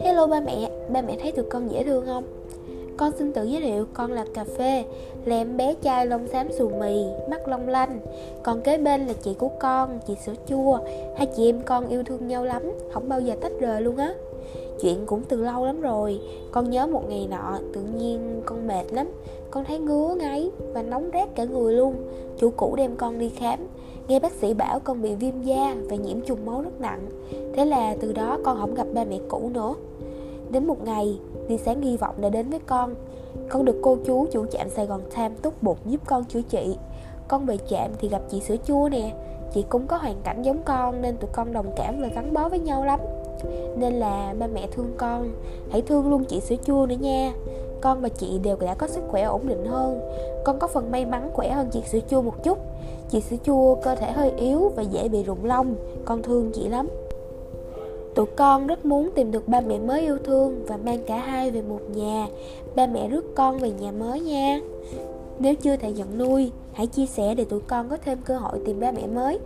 Hello ba mẹ, ba mẹ thấy tụi con dễ thương không? Con xin tự giới thiệu con là Cà Phê Là em bé trai lông xám xù mì, mắt long lanh. Còn kế bên là chị của con, chị sữa chua. Hai chị em con yêu thương nhau lắm, không bao giờ tách rời luôn á. Chuyện cũng từ lâu lắm rồi Con nhớ một ngày nọ tự nhiên con mệt lắm. Con thấy ngứa ngáy và nóng rát cả người luôn. Chủ cũ đem con đi khám. Nghe bác sĩ bảo con bị viêm da và nhiễm trùng máu rất nặng. Thế là từ đó con không gặp ba mẹ cũ nữa. Đến một ngày, tia sáng hy vọng đã đến với con. Con được cô chú chủ trạm Sài Gòn Tham tốt bụng giúp con chữa trị. Con về trạm thì gặp chị sữa chua nè. Chị cũng có hoàn cảnh giống con nên tụi con đồng cảm và gắn bó với nhau lắm. Nên là ba mẹ thương con. Hãy thương luôn chị sữa chua nữa nha. Con và chị đều đã có sức khỏe ổn định hơn. Con có phần may mắn khỏe hơn chị sữa chua một chút. Chị sữa chua cơ thể hơi yếu và dễ bị rụng lông. Con thương chị lắm. Tụi con rất muốn tìm được ba mẹ mới yêu thương và mang cả hai về một nhà. Ba mẹ rước con về nhà mới nha. Nếu chưa thể nhận nuôi, hãy chia sẻ để tụi con có thêm cơ hội tìm ba mẹ mới.